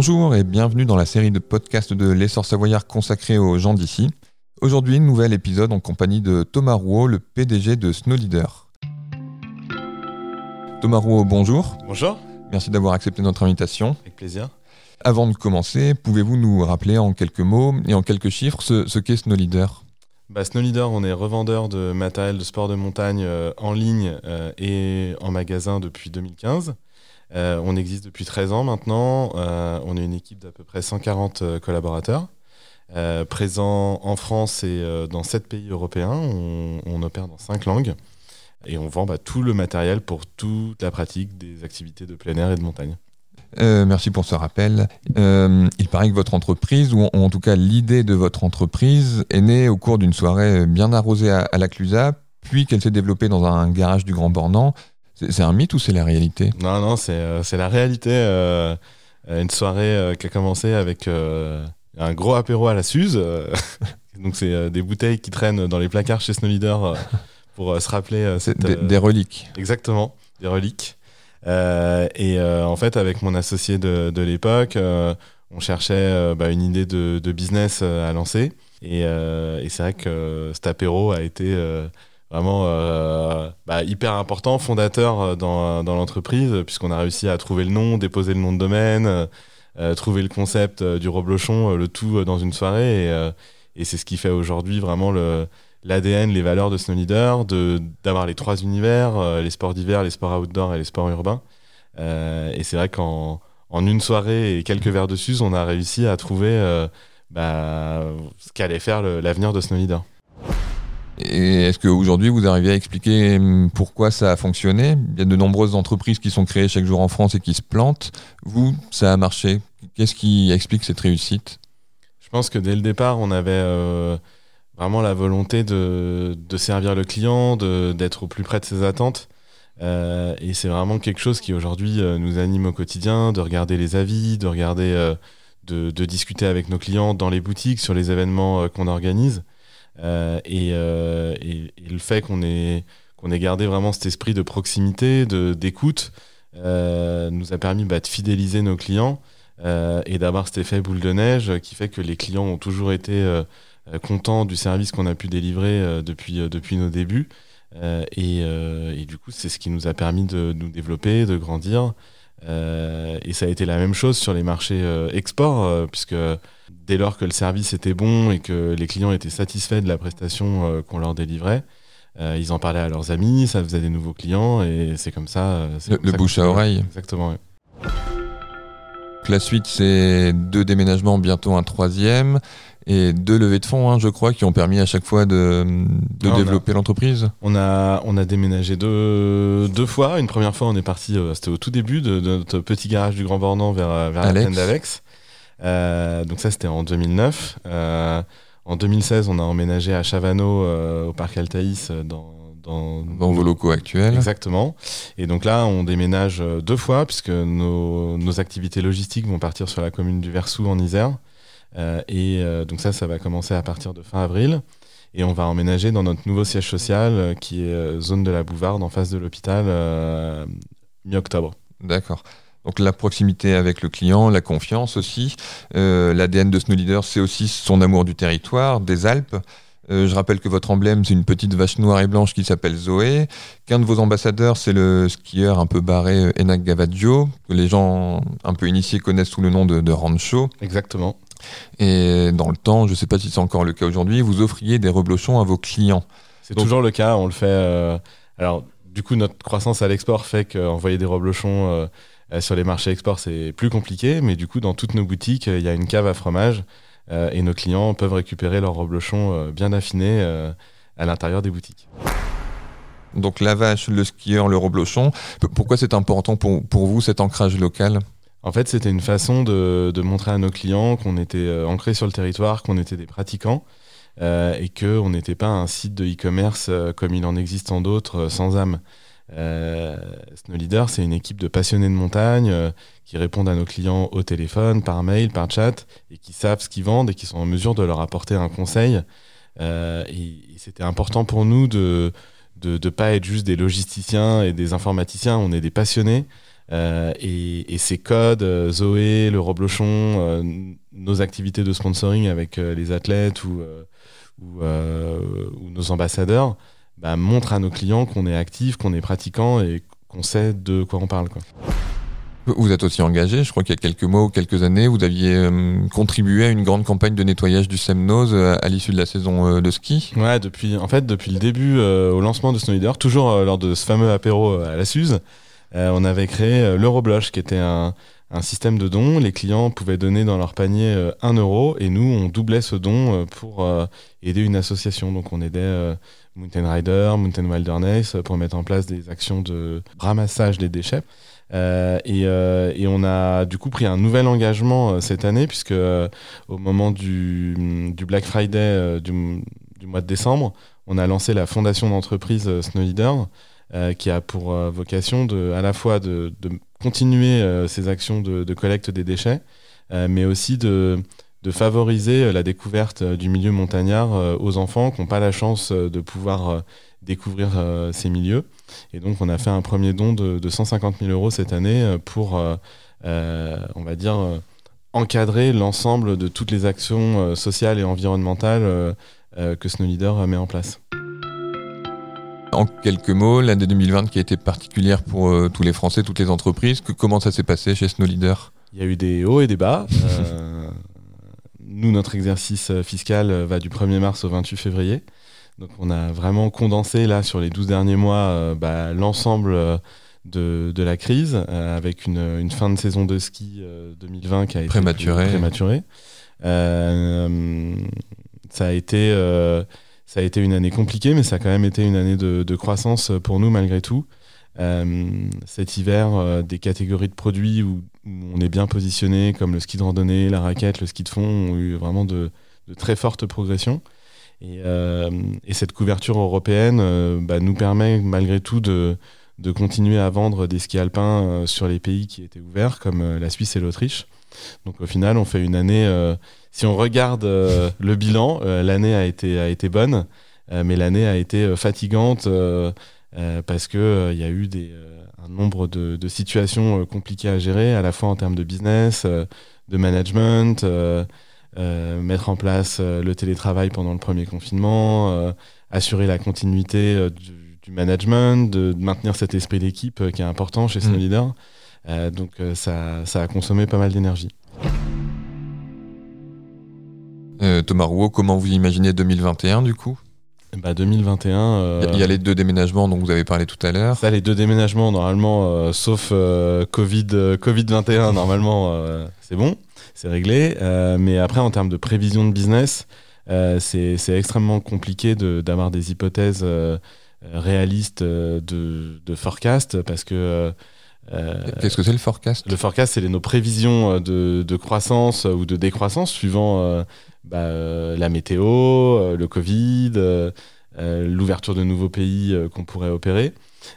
Bonjour et bienvenue dans la série de podcasts de l'essor savoyard consacrée aux gens d'ici. Aujourd'hui, nouvel épisode en compagnie de Thomas Rouault, le PDG de Snow Leader. Thomas Rouault, bonjour. Bonjour. Merci d'avoir accepté notre invitation. Avec plaisir. Avant de commencer, pouvez-vous nous rappeler en quelques mots et en quelques chiffres ce, qu'est Snow Leader bah, Snow Leader, on est revendeur de matériel de sport de montagne euh, en ligne euh, et en magasin depuis 2015. Euh, on existe depuis 13 ans maintenant. on est une équipe d'à peu près 140 collaborateurs. présents en France et dans 7 pays européens. On, opère dans 5 langues. Et on vend bah, tout le matériel pour toute la pratique des activités de plein air et de montagne. Euh, merci pour ce rappel. Euh, il paraît que votre entreprise, ou en tout cas l'idée de votre entreprise, est née au cours d'une soirée bien arrosée à, la Clusa, puis qu'elle s'est développée dans un garage du Grand Bornand. C'est un mythe ou c'est la réalité? Non, non, c'est euh, la réalité. une soirée qui a commencé avec un gros apéro à la Suze. Donc c'est des bouteilles qui traînent dans les placards chez Snow Leader pour se rappeler. des reliques. Exactement, des reliques. Euh, et euh, en fait, avec mon associé de, de l'époque, euh, on cherchait bah, une idée de, de, business à lancer. Et, et c'est vrai que cet apéro a été vraiment bah, hyper important, fondateur dans, dans l'entreprise, puisqu'on a réussi à trouver le nom, déposer le nom de domaine, trouver le concept du reblochon, le tout dans une soirée. Et, c'est ce qui fait aujourd'hui vraiment l'ADN, les valeurs de Snow Leader, d'avoir les trois univers, euh, les sports d'hiver, les sports outdoor et les sports urbains. Euh, et c'est vrai qu'en en une soirée et quelques verres de Suze, on a réussi à trouver euh, bah, ce qu'allait faire l'avenir de Snow Leader. Et est-ce qu'aujourd'hui, vous arrivez à expliquer hum, pourquoi ça a fonctionné? Il y a de nombreuses entreprises qui sont créées chaque jour en France et qui se plantent. Vous, ça a marché. Qu'est-ce qui explique cette réussite? Je pense que dès le départ, on avait vraiment la volonté de, servir le client, d'être au plus près de ses attentes. Euh, et c'est vraiment quelque chose qui aujourd'hui euh, nous anime au quotidien, de regarder les avis, de regarder, euh, de, de, discuter avec nos clients dans les boutiques sur les événements qu'on organise. Et, et, le fait qu'on ait, gardé vraiment cet esprit de proximité, d'écoute, nous a permis bah, de fidéliser nos clients et d'avoir cet effet boule de neige qui fait que les clients ont toujours été euh, content du service qu'on a pu délivrer euh, depuis, euh, nos débuts. Et, et, du coup, c'est ce qui nous a permis de nous développer, de grandir. et ça a été la même chose sur les marchés export, puisque dès lors que le service était bon et que les clients étaient satisfaits de la prestation qu'on leur délivrait, ils en parlaient à leurs amis, ça faisait des nouveaux clients et c'est comme ça. Le, bouche à oreille. Exactement. La suite, c'est deux déménagements, bientôt un troisième et deux levées de fonds, hein, je crois, qui ont permis à chaque fois de, de développer l'entreprise. On a, on a déménagé deux, deux fois. Une première fois, on est parti, euh, c'était au tout début de, notre petit garage du Grand Bornand vers, euh, vers la plaine d'Alex. Euh, donc ça, c'était en 2009. en 2016, on a emménagé à Chavano, au parc Altaïs, dans, dans, dans, vos locaux actuels. Exactement. Et donc là, on déménage deux fois, puisque nos, nos activités logistiques vont partir sur la commune du Versou en Isère. Euh, et euh, donc ça, ça va commencer à partir de fin avril. Et on va emménager dans notre nouveau siège social euh, qui est zone de la Bouvarde en face de l'hôpital mi-octobre. D'accord. Donc la proximité avec le client, la confiance aussi. L'ADN de Snow Leader, c'est aussi son amour du territoire, des Alpes. je rappelle que votre emblème, c'est une petite vache noire et blanche qui s'appelle Zoé. Qu'un de vos ambassadeurs, c'est le skieur un peu barré Enak Gavaggio, que les gens un peu initiés connaissent sous le nom de, de Rancho. Exactement. Et dans le temps, je ne sais pas si c'est encore le cas aujourd'hui, vous offriez des reblochons à vos clients. C'est toujours le cas, on le fait. Euh, alors, du coup, notre croissance à l'export fait qu'envoyer des reblochons euh, euh, sur les marchés export, c'est plus compliqué, mais du coup, dans toutes nos boutiques, il y a une cave à fromage et nos clients peuvent récupérer leurs reblochons bien affinés à l'intérieur des boutiques. Donc la vache, le skieur, le reblochon. Pourquoi c'est important pour, pour vous cet ancrage local? En fait, c'était une façon de, montrer à nos clients qu'on était euh, ancrés sur le territoire, qu'on était des pratiquants euh, et qu'on n'était pas un site de e-commerce euh, comme il en existe en d'autres sans âme. Snow Leader, c'est une équipe de passionnés de montagne qui répondent à nos clients au téléphone, par mail, par chat et qui savent ce qu'ils vendent et qui sont en mesure de leur apporter un conseil. et, c'était important pour nous de ne pas être juste des logisticiens et des informaticiens, on est des passionnés. et, ces codes, Zoé, le Roblochon, nos activités de sponsoring avec les athlètes ou, ou, nos ambassadeurs, bah, montrent à nos clients qu'on est actif, qu'on est pratiquant et qu'on sait de quoi on parle. Quoi. Vous êtes aussi engagé, je crois qu'il y a quelques mois ou quelques années, vous aviez euh, contribué à une grande campagne de nettoyage du Semnose euh, à l'issue de la saison euh, de ski. Ouais, depuis, en fait, depuis le début au lancement de Snowleader, toujours lors de ce fameux apéro à la Suze, on avait créé l'Eurobloche, qui était un, un, système de dons. Les clients pouvaient donner dans leur panier 1 euro et nous, on doublait ce don pour aider une association. Donc on aidait Mountain Rider, Mountain Wilderness pour mettre en place des actions de ramassage des déchets. Euh, euh, et, on a du coup pris un nouvel engagement euh, cette année, puisque au moment du, Black Friday du, mois de décembre, on a lancé la fondation d'entreprise Snow Leader, qui a pour vocation de, à la fois de, continuer ces actions de, collecte des déchets, mais aussi de, de favoriser la découverte du milieu montagnard aux enfants qui n'ont pas la chance de pouvoir découvrir ces milieux. Et donc, on a fait un premier don de, 150 000 euros cette année euh, pour, euh, euh, on va dire, encadrer l'ensemble de toutes les actions sociales et environnementales que Snow Leader met en place. En quelques mots, l'année 2020 qui a été particulière pour tous les Français, toutes les entreprises, comment ça s'est passé chez Snow Leader Il y a eu des hauts et des bas. nous, notre exercice fiscal va du 1er mars au 28 février. Donc on a vraiment condensé là sur les 12 derniers mois euh, bah, l'ensemble euh, de, de, la crise euh, avec une, une, fin de saison de ski 2020 qui a été prématurée. prématurée. ça a été ça a été une année compliquée, mais ça a quand même été une année de, de croissance pour nous malgré tout. Cet hiver, des catégories de produits où, on est bien positionné, comme le ski de randonnée, la raquette, le ski de fond, ont eu vraiment de, très fortes progressions. Et, euh, et, cette couverture européenne euh, bah, nous permet malgré tout de, continuer à vendre des skis alpins euh, sur les pays qui étaient ouverts, comme la Suisse et l'Autriche. Donc au final, on fait une année, si on regarde le bilan, l'année a été bonne, mais l'année a été fatigante parce qu'il il y a eu des, un nombre de, de, situations compliquées à gérer, à la fois en termes de business, de management. Euh, mettre en place euh, le télétravail pendant le premier confinement, euh, assurer la continuité du, du, management, de, maintenir cet esprit d'équipe qui est important chez Snow mm. Leader. donc ça, ça, a consommé pas mal d'énergie. Thomas Rouault, comment vous imaginez 2021 du coup? Bah 2021. Il y a les deux déménagements dont vous avez parlé tout à l'heure. Ça, les deux déménagements, normalement, sauf Covid, Covid 21, normalement, c'est bon c'est réglé. Euh, mais après, en termes de prévision de business, euh, c'est extrêmement compliqué d'avoir des hypothèses euh, réalistes de, de, forecast parce que Qu'est-ce que c'est le forecast? Le forecast, c'est nos prévisions de, de, croissance ou de décroissance suivant bah, la météo, le Covid, l'ouverture de nouveaux pays qu'on pourrait opérer.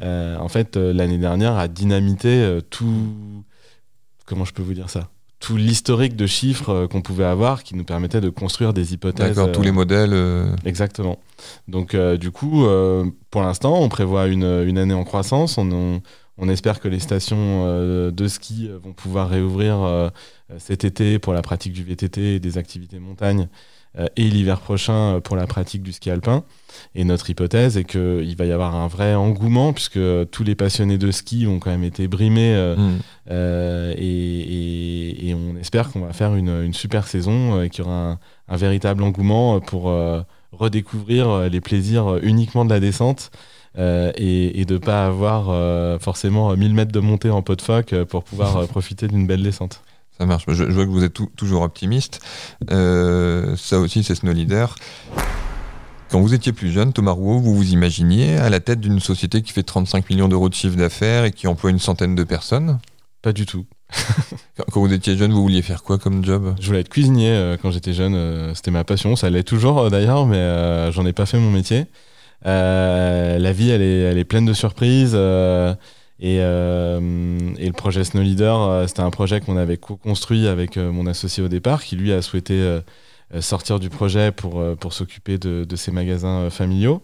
en fait, l'année dernière a dynamité tout. Comment je peux vous dire ça? Tout l'historique de chiffres euh, qu'on pouvait avoir qui nous permettait de construire des hypothèses. D'accord, tous les euh, modèles. Euh. Exactement. Donc, du coup, pour l'instant, on prévoit une, une, année en croissance. On, on, espère que les stations de ski vont pouvoir réouvrir cet été pour la pratique du VTT et des activités montagne euh, et l'hiver prochain euh, pour la pratique du ski alpin. Et notre hypothèse est qu'il va y avoir un vrai engouement puisque tous les passionnés de ski ont quand même été brimés euh, mm. et, on espère qu'on va faire une, super saison et qu'il y aura un, véritable engouement pour redécouvrir les plaisirs uniquement de la descente. Et, de ne pas avoir forcément 1000 mètres de montée en pot de phoque pour pouvoir profiter d'une belle descente. Ça marche. Je, vois que vous êtes toujours optimiste. Euh, ça aussi, c'est Snow Leader. Quand vous étiez plus jeune, Thomas Rouault, vous vous imaginiez à la tête d'une société qui fait 35 millions d'euros de chiffre d'affaires et qui emploie une centaine de personnes? Pas du tout. quand vous étiez jeune, vous vouliez faire quoi comme job? Je voulais être cuisinier euh, quand j'étais jeune. Euh, c'était ma passion. Ça l'est toujours d'ailleurs, mais j'en ai pas fait mon métier. La vie, elle est, pleine de surprises. Et, euh, et, le projet Snow Leader, euh, c'était un projet qu'on avait co-construit avec euh, mon associé au départ, qui lui a souhaité sortir du projet pour, s'occuper de, ses magasins familiaux.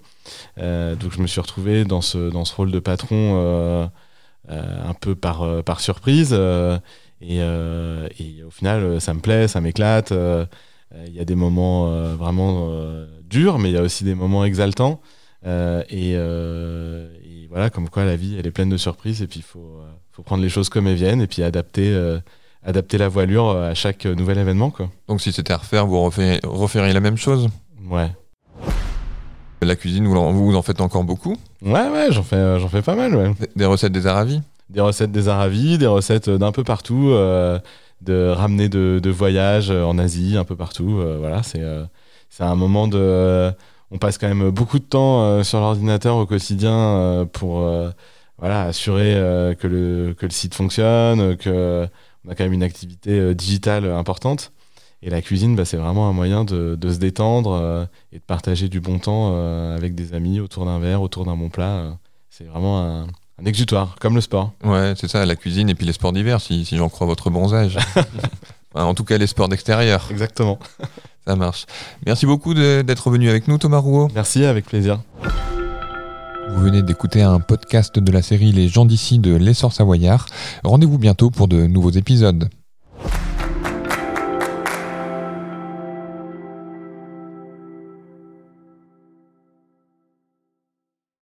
donc je me suis retrouvé dans ce, rôle de patron un peu par, surprise. Et, au final, ça me plaît, ça m'éclate. Il y a des moments vraiment durs, mais il y a aussi des moments exaltants. Et, et, voilà, comme quoi la vie, elle est pleine de surprises. Et puis, il faut, faut prendre les choses comme elles viennent et puis adapter adapter la voilure à chaque nouvel événement. Quoi. Donc si c'était à refaire, vous referiez la même chose? Ouais. La cuisine, vous en, vous en faites encore beaucoup? Ouais, ouais, j'en fais, j'en fais pas mal. Ouais. Des, recettes des Aravis? Des recettes des Aravis, des recettes d'un peu partout, euh, de ramener de, de voyages en Asie, un peu partout. Euh, voilà, c'est, euh, c'est un moment de. On passe quand même beaucoup de temps sur l'ordinateur au quotidien pour voilà, assurer que, le, que le site fonctionne, que on a quand même une activité digitale importante. Et la cuisine, bah, c'est vraiment un moyen de, se détendre euh, et de partager du bon temps euh, avec des amis autour d'un verre, autour d'un bon plat. Euh. c'est vraiment un, exutoire, comme le sport. Ouais, c'est ça, la cuisine et puis les sports d'hiver, si, j'en crois votre bronzage. en tout cas, les sports d'extérieur. Exactement. Ça marche. Merci beaucoup d'être venu avec nous, Thomas Rouault. Merci, avec plaisir. Vous venez d'écouter un podcast de la série Les gens d'ici de l'essor savoyard. Rendez-vous bientôt pour de nouveaux épisodes.